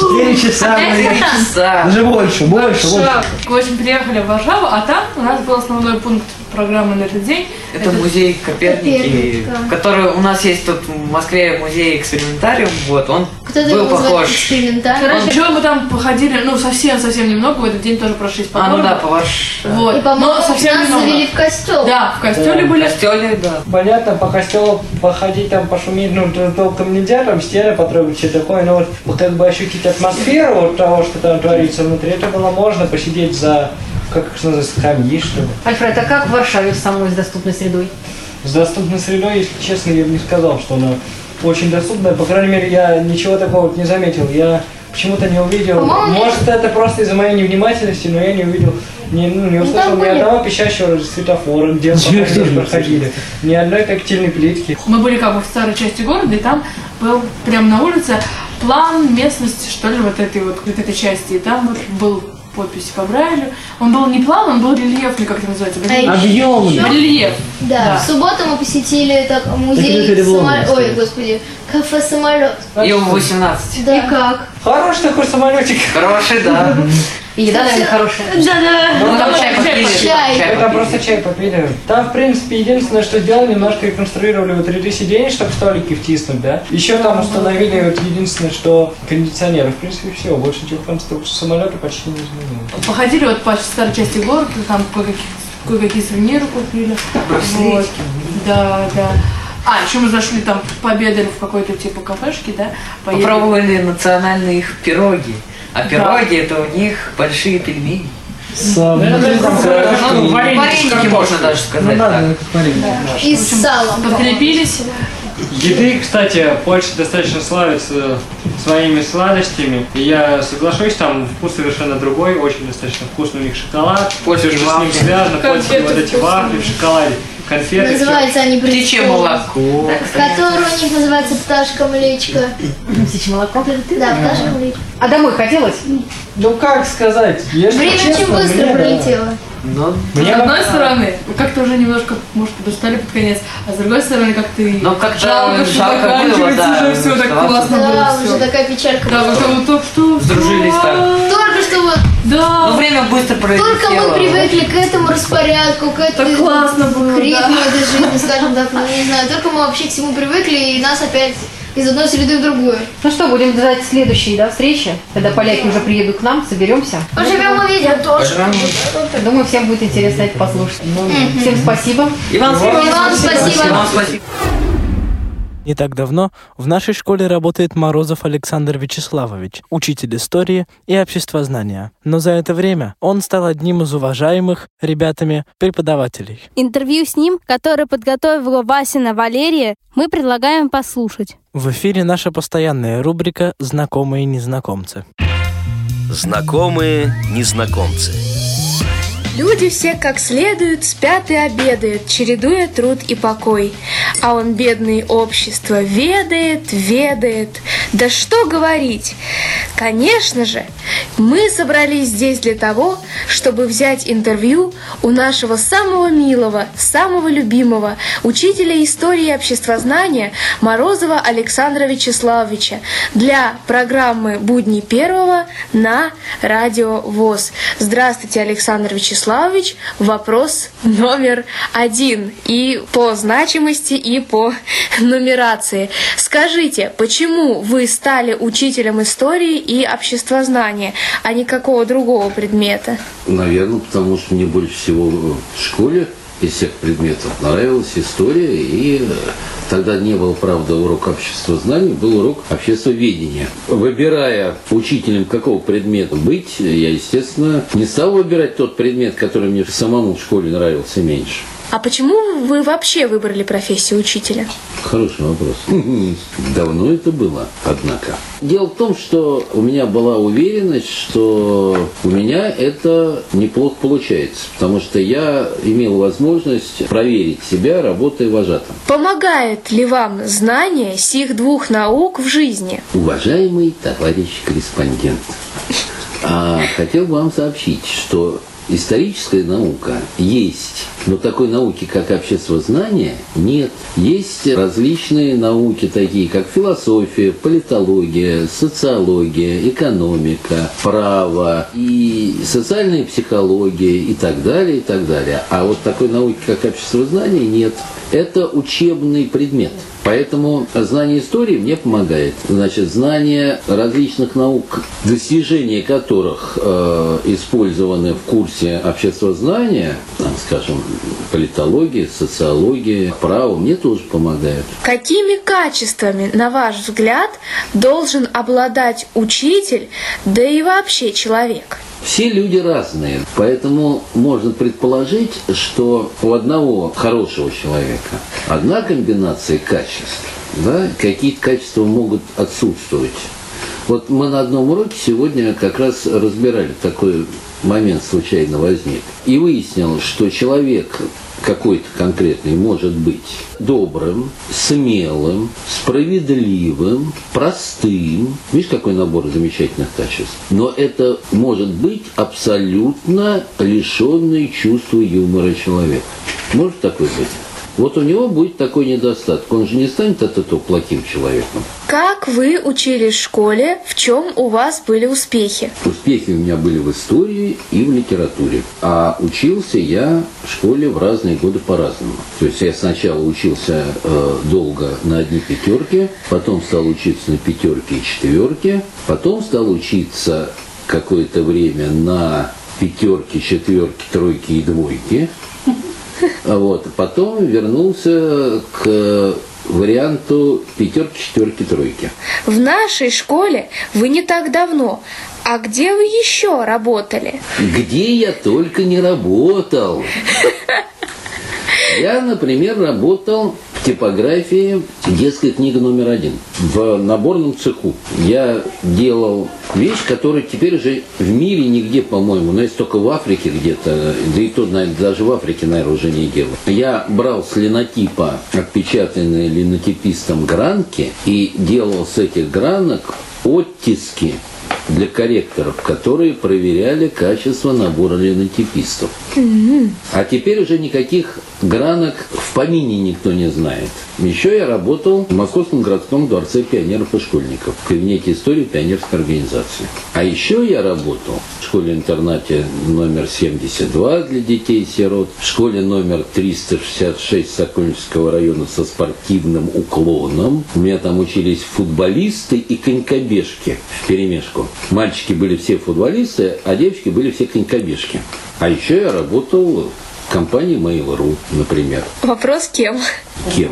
Speaker 4: Четыре часа.
Speaker 11: Четыре часа.
Speaker 4: Даже больше, больше, больше.
Speaker 9: В общем, приехали в Варшаву, а там у нас был основной пункт программы на этот день.
Speaker 11: Это музей Коперники,
Speaker 12: Коперник,
Speaker 11: который у нас есть тут в Москве музей экспериментариум, вот он
Speaker 12: Кто-то
Speaker 11: был похож.
Speaker 9: Короче, чего мы там походили, ну, совсем-совсем немного, в этот день тоже прошлись по
Speaker 11: А, ну да, по Варшаве.
Speaker 9: Вот,
Speaker 12: И, по-моему,
Speaker 9: но совсем
Speaker 12: нас
Speaker 9: немного.
Speaker 12: завели в костел.
Speaker 9: Да, в костеле
Speaker 11: В
Speaker 9: были.
Speaker 11: костеле, да.
Speaker 10: Понятно, по костелу походить, там пошуметь, ну, толком нельзя, там стены потрогать, все такое, но вот как бы ощутить атмосферу того, что там творится внутри, это было можно посидеть за, как их называется, скамьи, что ли.
Speaker 7: Альфред, а как в Варшаве самой с доступной средой?
Speaker 10: С доступной средой, если честно, я бы не сказал, что она очень доступная. По крайней мере, я ничего такого вот не заметил. Я почему-то не увидел.
Speaker 12: По-моему,
Speaker 10: Может, это просто из-за моей невнимательности, но я не увидел, не, ну, не
Speaker 12: Ну,
Speaker 10: услышал
Speaker 12: там
Speaker 10: ни
Speaker 12: были.
Speaker 10: одного пищащего светофора, где мы <laughs> проходили. Ни одной тактильной плитки.
Speaker 9: Мы были как бы в старой части города, и там был прямо на улице план местности, что ли, вот этой вот, вот этой части. И там вот был подпись по Брайлю. Он был не план, он был рельефный, как это называется?
Speaker 12: А
Speaker 4: Объемный.
Speaker 9: Рельеф.
Speaker 12: Да,
Speaker 9: Да.
Speaker 12: в субботу мы посетили так, музей самолет. Ой, господи, кафе самолет.
Speaker 11: Ил-18.
Speaker 12: Да.
Speaker 5: И как?
Speaker 10: Хороший такой самолетик.
Speaker 11: Хороший, да. <laughs>
Speaker 7: И еда, наверное, хорошая.
Speaker 12: Да-да.
Speaker 10: Ну,
Speaker 11: там чай попили.
Speaker 12: Чай.
Speaker 10: Это просто чай попили. Там, в принципе, единственное, что сделали, немножко реконструировали вот ряды сидений, чтобы столики втиснуть, да. Еще там установили вот единственное, что кондиционеры. В принципе, все. Больше ничего конструкции самолета почти не изменилось.
Speaker 9: Походили вот по старой части города, там кое-какие, сувениры купили. Вот. Да, да. А, еще мы зашли там, пообедали в какой-то типа кафешке, да? Поели.
Speaker 11: Попробовали национальные их пироги. А пироги это у них большие пельмени.
Speaker 10: Сам.
Speaker 11: Ну, вареники можно даже
Speaker 10: Ну
Speaker 11: сказать.
Speaker 10: да,
Speaker 11: так.
Speaker 10: ну, вареники, да.
Speaker 12: И с салом.
Speaker 9: Подкрепились.
Speaker 10: Еды, кстати, Польша достаточно славится своими сладостями. И я соглашусь, там вкус совершенно другой, очень достаточно вкусный у них шоколад. Все, что с ним связано, польские вот эти вафли в шоколаде, конфеты.
Speaker 12: Называются они
Speaker 11: Птичье
Speaker 12: брызги.
Speaker 11: молоко.
Speaker 12: Который у них называется пташка млечко.
Speaker 7: Птичье молоко.
Speaker 12: Да, пташка млечко.
Speaker 7: А домой хотелось?
Speaker 10: Ну как сказать, если
Speaker 12: Время очень быстро
Speaker 10: мне, да.
Speaker 11: Ну,
Speaker 10: Мне
Speaker 9: с одной
Speaker 10: вот-
Speaker 9: стороны, вы как-то уже немножко, может, подустали под конец, а с другой стороны, как-то и
Speaker 11: Ну, как-то
Speaker 9: жалко, что
Speaker 11: жалко было,
Speaker 9: заканчивается
Speaker 11: да,
Speaker 9: уже все так классно было
Speaker 12: Да, уже
Speaker 9: все.
Speaker 12: такая печалька.
Speaker 9: Да,
Speaker 12: была.
Speaker 9: как будто вот что
Speaker 11: Сдружились так.
Speaker 12: Только что вот,
Speaker 9: Да.
Speaker 11: Ну, время быстро пролетело.
Speaker 12: только мы привыкли к этому распорядку, к этой
Speaker 9: Так классно было,
Speaker 12: к ритму
Speaker 9: да.
Speaker 12: этой жизни, скажем так, ну не знаю, только мы вообще к всему привыкли, и нас опять из одной среды в другую.
Speaker 7: Ну что, будем ждать следующей да, встречи, когда поляки уже приедут к нам, соберемся.
Speaker 12: Поживем увидим тоже.
Speaker 7: Думаю, всем будет интересно это послушать. Всем спасибо.
Speaker 11: Иван
Speaker 12: И вам спасибо.
Speaker 11: Вам спасибо.
Speaker 4: Не так давно в нашей школе работает Морозов Александр Вячеславович, учитель истории и обществознания. Но за это время он стал одним из уважаемых ребятами преподавателей.
Speaker 5: Интервью с ним, которое подготовила Васина Валерия, мы предлагаем послушать.
Speaker 4: В эфире наша постоянная рубрика «Знакомые незнакомцы».
Speaker 3: Знакомые незнакомцы.
Speaker 15: Люди все как следует спят и обедают, чередуя труд и покой. А он, бедный общество, ведает, ведает. Да что говорить? Конечно же, мы собрались здесь для того, чтобы взять интервью у нашего самого милого, самого любимого учителя истории и обществознания Морозова Александра Вячеславовича для программы «Будни первого» на Радио ВОЗ. Здравствуйте, Александр Вячеславович. Вопрос номер один и по значимости, и по нумерации. Скажите, почему вы стали учителем истории и обществознания, а не какого другого предмета?
Speaker 16: Наверное, потому что мне больше всего в школе из всех предметов нравилась история, и э, тогда не был, правда, урок общества знаний, был урок обществоведения. Выбирая учителем какого предмета быть, я, естественно, не стал выбирать тот предмет, который мне самому в школе нравился меньше.
Speaker 15: А почему вы вообще выбрали профессию учителя?
Speaker 16: Хороший вопрос. <laughs> Давно это было, однако. Дело в том, что у меня была уверенность, что у меня это неплохо получается, потому что я имел возможность проверить себя, работая вожатым.
Speaker 15: Помогает ли вам знание сих двух наук в жизни?
Speaker 16: Уважаемый товарищ корреспондент, а хотел бы вам сообщить, что историческая наука есть, но такой науки, как обществознание, нет. Есть различные науки, такие как философия, политология, социология, экономика, право и социальная психология и так далее, и так далее. А вот такой науки, как обществознание, нет. Это учебный предмет. Поэтому знание истории мне помогает. Значит, знание различных наук, достижения которых э, использованы в курсе обществознания, там, скажем, политология, социология, право, мне тоже помогают.
Speaker 15: Какими качествами, на ваш взгляд, должен обладать учитель, да и вообще человек?
Speaker 16: Все люди разные, поэтому можно предположить, что у одного хорошего человека одна комбинация качеств, да, какие-то качества могут отсутствовать. Вот мы на одном уроке сегодня как раз разбирали такой момент случайно возник. И выяснилось, что человек какой-то конкретный может быть добрым, смелым, справедливым, простым. Видишь, какой набор замечательных качеств. Но это может быть абсолютно лишенный чувства юмора человек. Может такой быть? Вот у него будет такой недостаток. Он же не станет от этого плохим человеком.
Speaker 15: Как вы учились в школе? В чем у вас были успехи?
Speaker 16: Успехи у меня были в истории и в литературе. А учился я в школе в разные годы по-разному. То есть я сначала учился э, долго на одни пятерки, потом стал учиться на пятерки и четверки, потом стал учиться какое-то время на пятерки, четверки, тройки и двойки. А Вот. Потом вернулся к варианту пятерки, четверки, тройки.
Speaker 15: В нашей школе вы не так давно. А где вы еще работали?
Speaker 16: Где я только не работал. <laughs> Я, например, работал в типографии детской книга номер один в наборном цеху. Я делал вещь, которая теперь уже в мире нигде, по-моему, но есть только в Африке где-то, да и то, наверное, даже в Африке, наверное, уже не делал. Я брал с линотипа, отпечатанные линотипистом гранки, и делал с этих гранок оттиски для корректоров, которые проверяли качество набора линотипистов. А теперь уже никаких гранок в помине никто не знает. Еще я работал в Московском городском дворце пионеров и школьников, в кабинете истории пионерской организации. А еще я работал в школе-интернате номер 72 для детей-сирот, в школе номер 366 Сокольнического района со спортивным уклоном. У меня там учились футболисты и конькобежки в перемешку. Мальчики были все футболисты, а девочки были все конькобежки. А еще я работал в компании Mail.ru, например.
Speaker 15: Вопрос кем?
Speaker 16: Кем?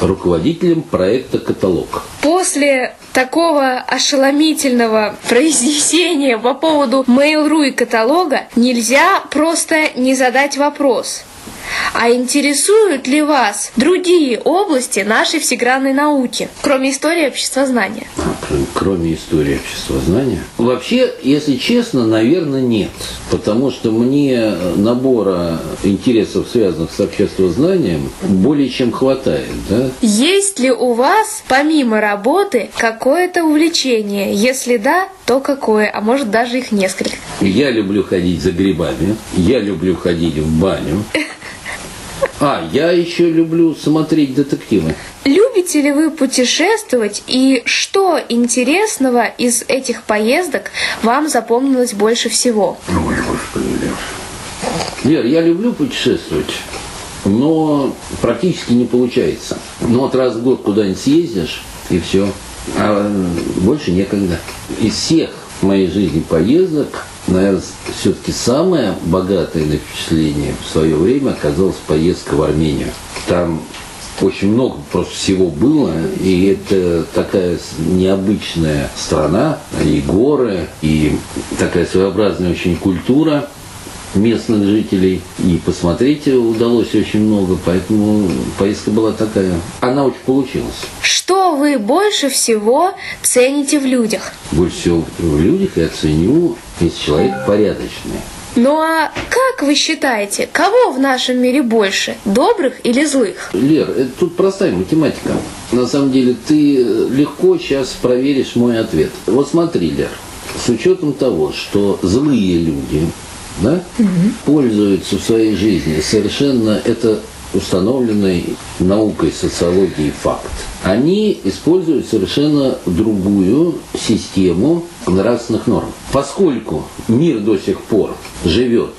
Speaker 16: Руководителем проекта «Каталог».
Speaker 15: После такого ошеломительного произнесения по поводу Mail.ru и каталога нельзя просто не задать вопрос. А интересуют ли вас другие области нашей всегранной науки, кроме истории обществознания?
Speaker 16: Кроме, кроме истории обществознания? Вообще, если честно, наверное, нет. Потому что мне набора интересов, связанных с обществознанием, более чем хватает. Да?
Speaker 15: Есть ли у вас, помимо работы, какое-то увлечение? Если да, то какое? А может, даже их несколько?
Speaker 16: Я люблю ходить за грибами, я люблю ходить в баню. <laughs> А, я еще люблю смотреть детективы.
Speaker 15: Любите ли вы путешествовать и что интересного из этих поездок вам запомнилось больше всего?
Speaker 16: Ой, господи, Лер. Лер, я люблю путешествовать, но практически не получается. Ну вот раз в год куда-нибудь съездишь, и все. А больше некогда. Из всех в моей жизни поездок наверное, все-таки самое богатое впечатление в свое время оказалась поездка в Армению. Там очень много просто всего было, и это такая необычная страна, и горы, и такая своеобразная очень культура местных жителей. И посмотреть удалось очень много, поэтому поездка была такая. Она очень получилась.
Speaker 15: Что вы больше всего цените в людях?
Speaker 16: Больше всего в людях я ценю, если человек порядочный.
Speaker 15: Ну а как вы считаете, кого в нашем мире больше, добрых или злых?
Speaker 16: Лер, это тут простая математика. На самом деле ты легко сейчас проверишь мой ответ. Вот смотри, Лер, с учетом того, что злые люди да, угу. пользуются в своей жизни совершенно это установленный наукой социологии факт. Они используют совершенно другую систему нравственных норм. Поскольку мир до сих пор живет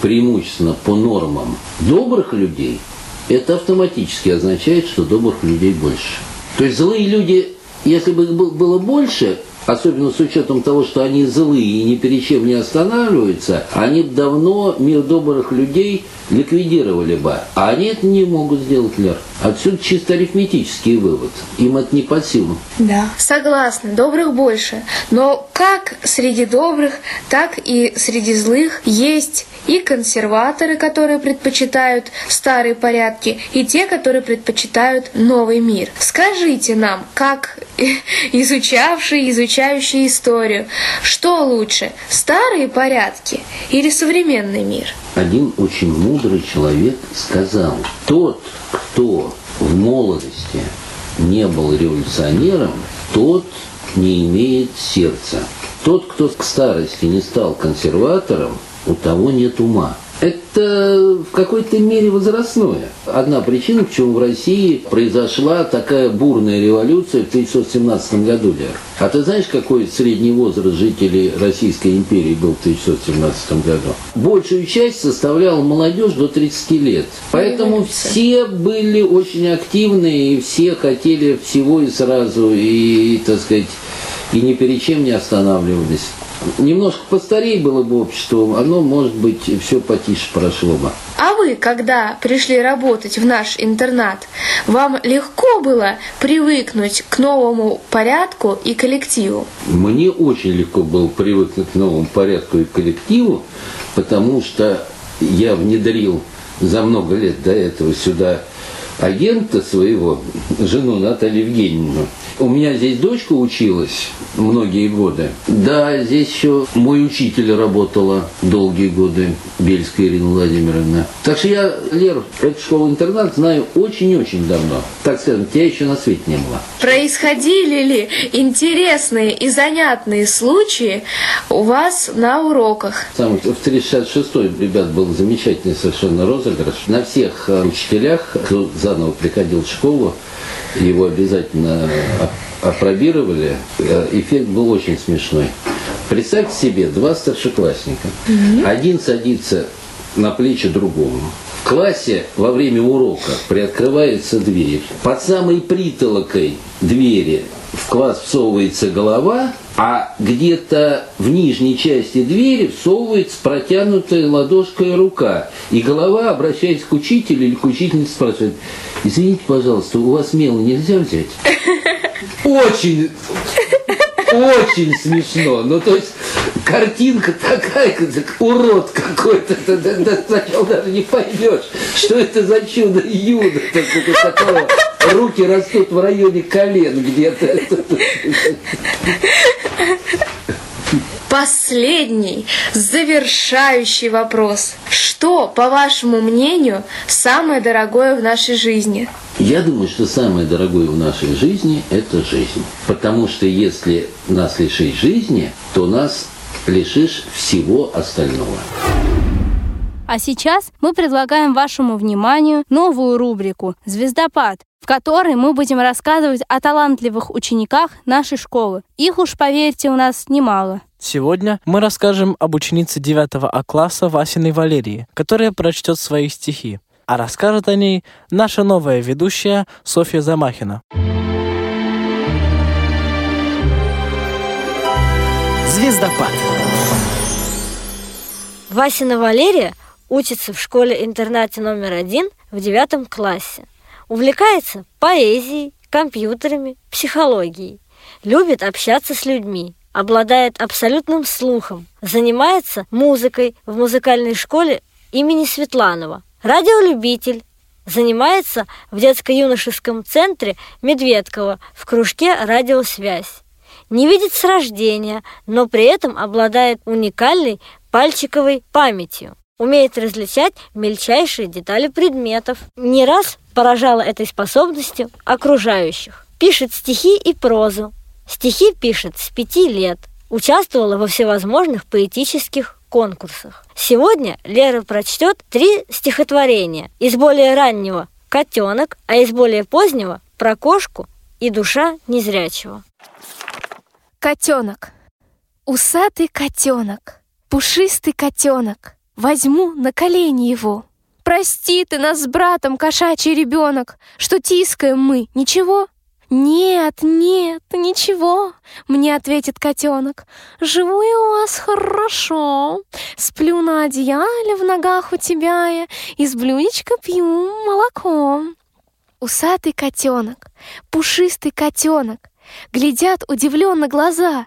Speaker 16: преимущественно по нормам добрых людей, это автоматически означает, что добрых людей больше. То есть злые люди, если бы их было больше, особенно с учетом того, что они злые и ни перед чем не останавливаются, они давно мир добрых людей ликвидировали бы. А они это не могут сделать, Лер. Отсюда чисто арифметический вывод. Им это не под силу.
Speaker 15: Да, согласна, добрых больше. Но как среди добрых, так и среди злых есть и консерваторы, которые предпочитают старые порядки, и те, которые предпочитают новый мир. Скажите нам, как <laughs> изучавшие, изучающие историю, что лучше, старые порядки или современный мир?
Speaker 16: Один очень мудрый человек сказал, тот, кто в молодости не был революционером, тот не имеет сердца. Тот, кто к старости не стал консерватором, у того нет ума. Это в какой-то мере возрастное. Одна причина, почему в России произошла такая бурная революция в 1917 году, Лер. А ты знаешь, какой средний возраст жителей Российской империи был в 1917 году? Большую часть составляла молодежь до 30 лет. Поэтому все были очень активны, и все хотели всего и сразу, и, так сказать, и ни перед чем не останавливались немножко постарее было бы общество, оно, может быть, все потише прошло бы.
Speaker 15: А вы, когда пришли работать в наш интернат, вам легко было привыкнуть к новому порядку и коллективу?
Speaker 16: Мне очень легко было привыкнуть к новому порядку и коллективу, потому что я внедрил за много лет до этого сюда агента своего, жену Наталью Евгеньевну. У меня здесь дочка училась многие годы. Да, здесь еще мой учитель работала долгие годы, Бельская Ирина Владимировна. Так что я, Лер, эту школу-интернат знаю очень-очень давно. Так скажем, тебя еще на свете не было.
Speaker 15: Происходили ли интересные и занятные случаи у вас на уроках?
Speaker 16: Сам в 366 ребят был замечательный совершенно розыгрыш. На всех э, учителях, кто заново приходил в школу, его обязательно опробировали. Э, эффект был очень смешной. Представьте себе, два старшеклассника. Mm-hmm. Один садится на плечи другому. В классе во время урока приоткрывается дверь. Под самой притолокой двери в класс всовывается голова, а где-то в нижней части двери всовывается протянутая ладошкой рука. И голова, обращаясь к учителю или к учительнице, спрашивает, извините, пожалуйста, у вас мело нельзя взять? <laughs> Очень, очень смешно. Ну, то есть, картинка такая, как урод какой-то. Ты, ты, ты сначала даже не поймешь, что это за чудо юда. Такого руки растут в районе колен где-то.
Speaker 15: Последний, завершающий вопрос. Что, по вашему мнению, самое дорогое в нашей жизни?
Speaker 16: Я думаю, что самое дорогое в нашей жизни – это жизнь. Потому что если нас лишить жизни, то нас лишишь всего остального.
Speaker 5: А сейчас мы предлагаем вашему вниманию новую рубрику «Звездопад», в которой мы будем рассказывать о талантливых учениках нашей школы. Их уж, поверьте, у нас немало.
Speaker 4: Сегодня мы расскажем об ученице 9 А класса Васиной Валерии, которая прочтет свои стихи. А расскажет о ней наша новая ведущая Софья Замахина.
Speaker 17: Звездопад.
Speaker 18: Васина Валерия учится в школе-интернате номер один в девятом классе. Увлекается поэзией, компьютерами, психологией. Любит общаться с людьми обладает абсолютным слухом, занимается музыкой в музыкальной школе имени Светланова, радиолюбитель, занимается в детско-юношеском центре Медведкова в кружке «Радиосвязь». Не видит с рождения, но при этом обладает уникальной пальчиковой памятью. Умеет различать мельчайшие детали предметов. Не раз поражала этой способностью окружающих. Пишет стихи и прозу, Стихи пишет с пяти лет. Участвовала во всевозможных поэтических конкурсах. Сегодня Лера прочтет три стихотворения. Из более раннего «Котенок», а из более позднего «Про кошку» и «Душа незрячего».
Speaker 15: Котенок. Усатый котенок, пушистый котенок, возьму на колени его. Прости ты нас с братом, кошачий ребенок, что тискаем мы, ничего? «Нет, нет, ничего», — мне ответит котенок. «Живу я у вас хорошо. Сплю на одеяле в ногах у тебя я, из блюдечка пью молоко». Усатый котенок, пушистый котенок, глядят удивленно глаза.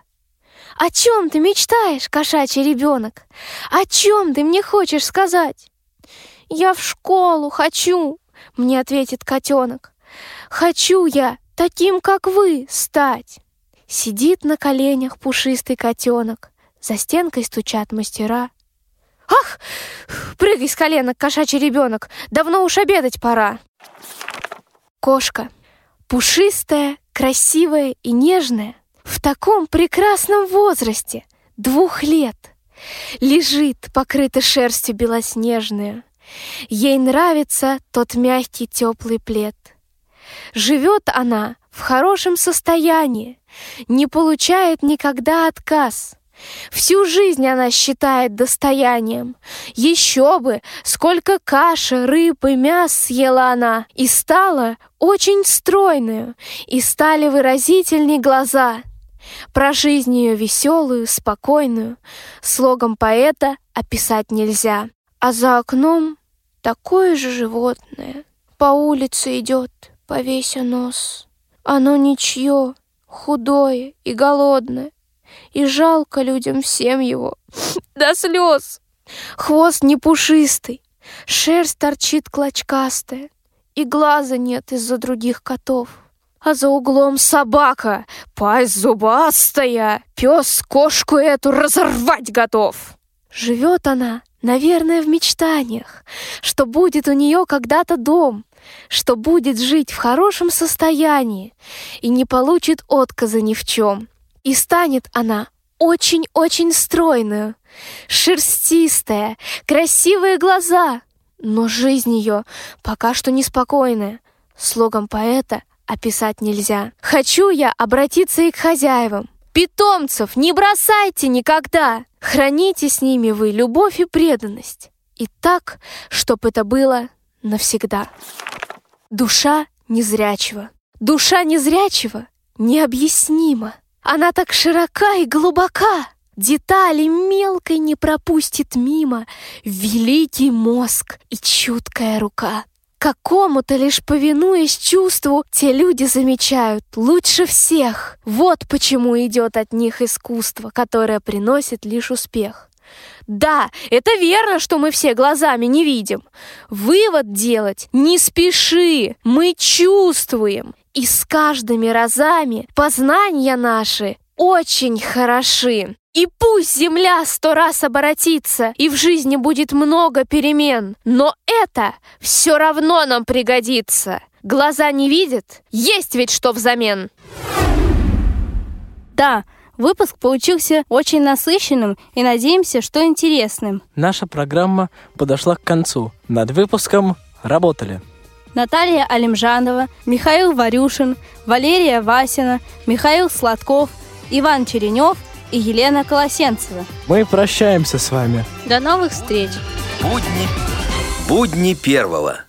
Speaker 15: «О чем ты мечтаешь, кошачий ребенок? О чем ты мне хочешь сказать?» «Я в школу хочу», — мне ответит котенок. «Хочу я таким, как вы, стать. Сидит на коленях пушистый котенок, за стенкой стучат мастера. Ах, прыгай с коленок, кошачий ребенок, давно уж обедать пора. Кошка, пушистая, красивая и нежная, в таком прекрасном возрасте, двух лет, Лежит, покрыта шерстью белоснежную. Ей нравится тот мягкий теплый плед. Живет она в хорошем состоянии, не получает никогда отказ. Всю жизнь она считает достоянием. Еще бы, сколько каши, рыб и мяс съела она, и стала очень стройную, и стали выразительней глаза. Про жизнь ее веселую, спокойную, слогом поэта описать нельзя. А за окном такое же животное. По улице идет, повеся нос. Оно ничье, худое и голодное, и жалко людям всем его <sniffs> до слез. Хвост не пушистый, шерсть торчит клочкастая, и глаза нет из-за других котов. А за углом собака, пасть зубастая, пес кошку эту разорвать готов. Живет она, наверное, в мечтаниях, что будет у нее когда-то дом, что будет жить в хорошем состоянии и не получит отказа ни в чем. И станет она очень-очень стройную, шерстистая, красивые глаза, но жизнь ее пока что неспокойная. Слогом поэта описать нельзя. Хочу я обратиться и к хозяевам. Питомцев не бросайте никогда. Храните с ними вы любовь и преданность. И так, чтоб это было навсегда. Душа незрячего. Душа незрячего необъяснима. Она так широка и глубока. Детали мелкой не пропустит мимо Великий мозг и чуткая рука. Какому-то лишь повинуясь чувству, те люди замечают лучше всех. Вот почему идет от них искусство, которое приносит лишь успех. Да, это верно, что мы все глазами не видим. Вывод делать не спеши, мы чувствуем. И с каждыми разами познания наши очень хороши. И пусть земля сто раз оборотится, и в жизни будет много перемен, но это все равно нам пригодится. Глаза не видят, есть ведь что взамен.
Speaker 5: Да, Выпуск получился очень насыщенным и надеемся, что интересным.
Speaker 4: Наша программа подошла к концу. Над выпуском работали
Speaker 5: Наталья Алимжанова, Михаил Варюшин, Валерия Васина, Михаил Сладков, Иван Черенев и Елена Колосенцева.
Speaker 4: Мы прощаемся с вами.
Speaker 5: До новых встреч.
Speaker 3: Будни. Будни первого.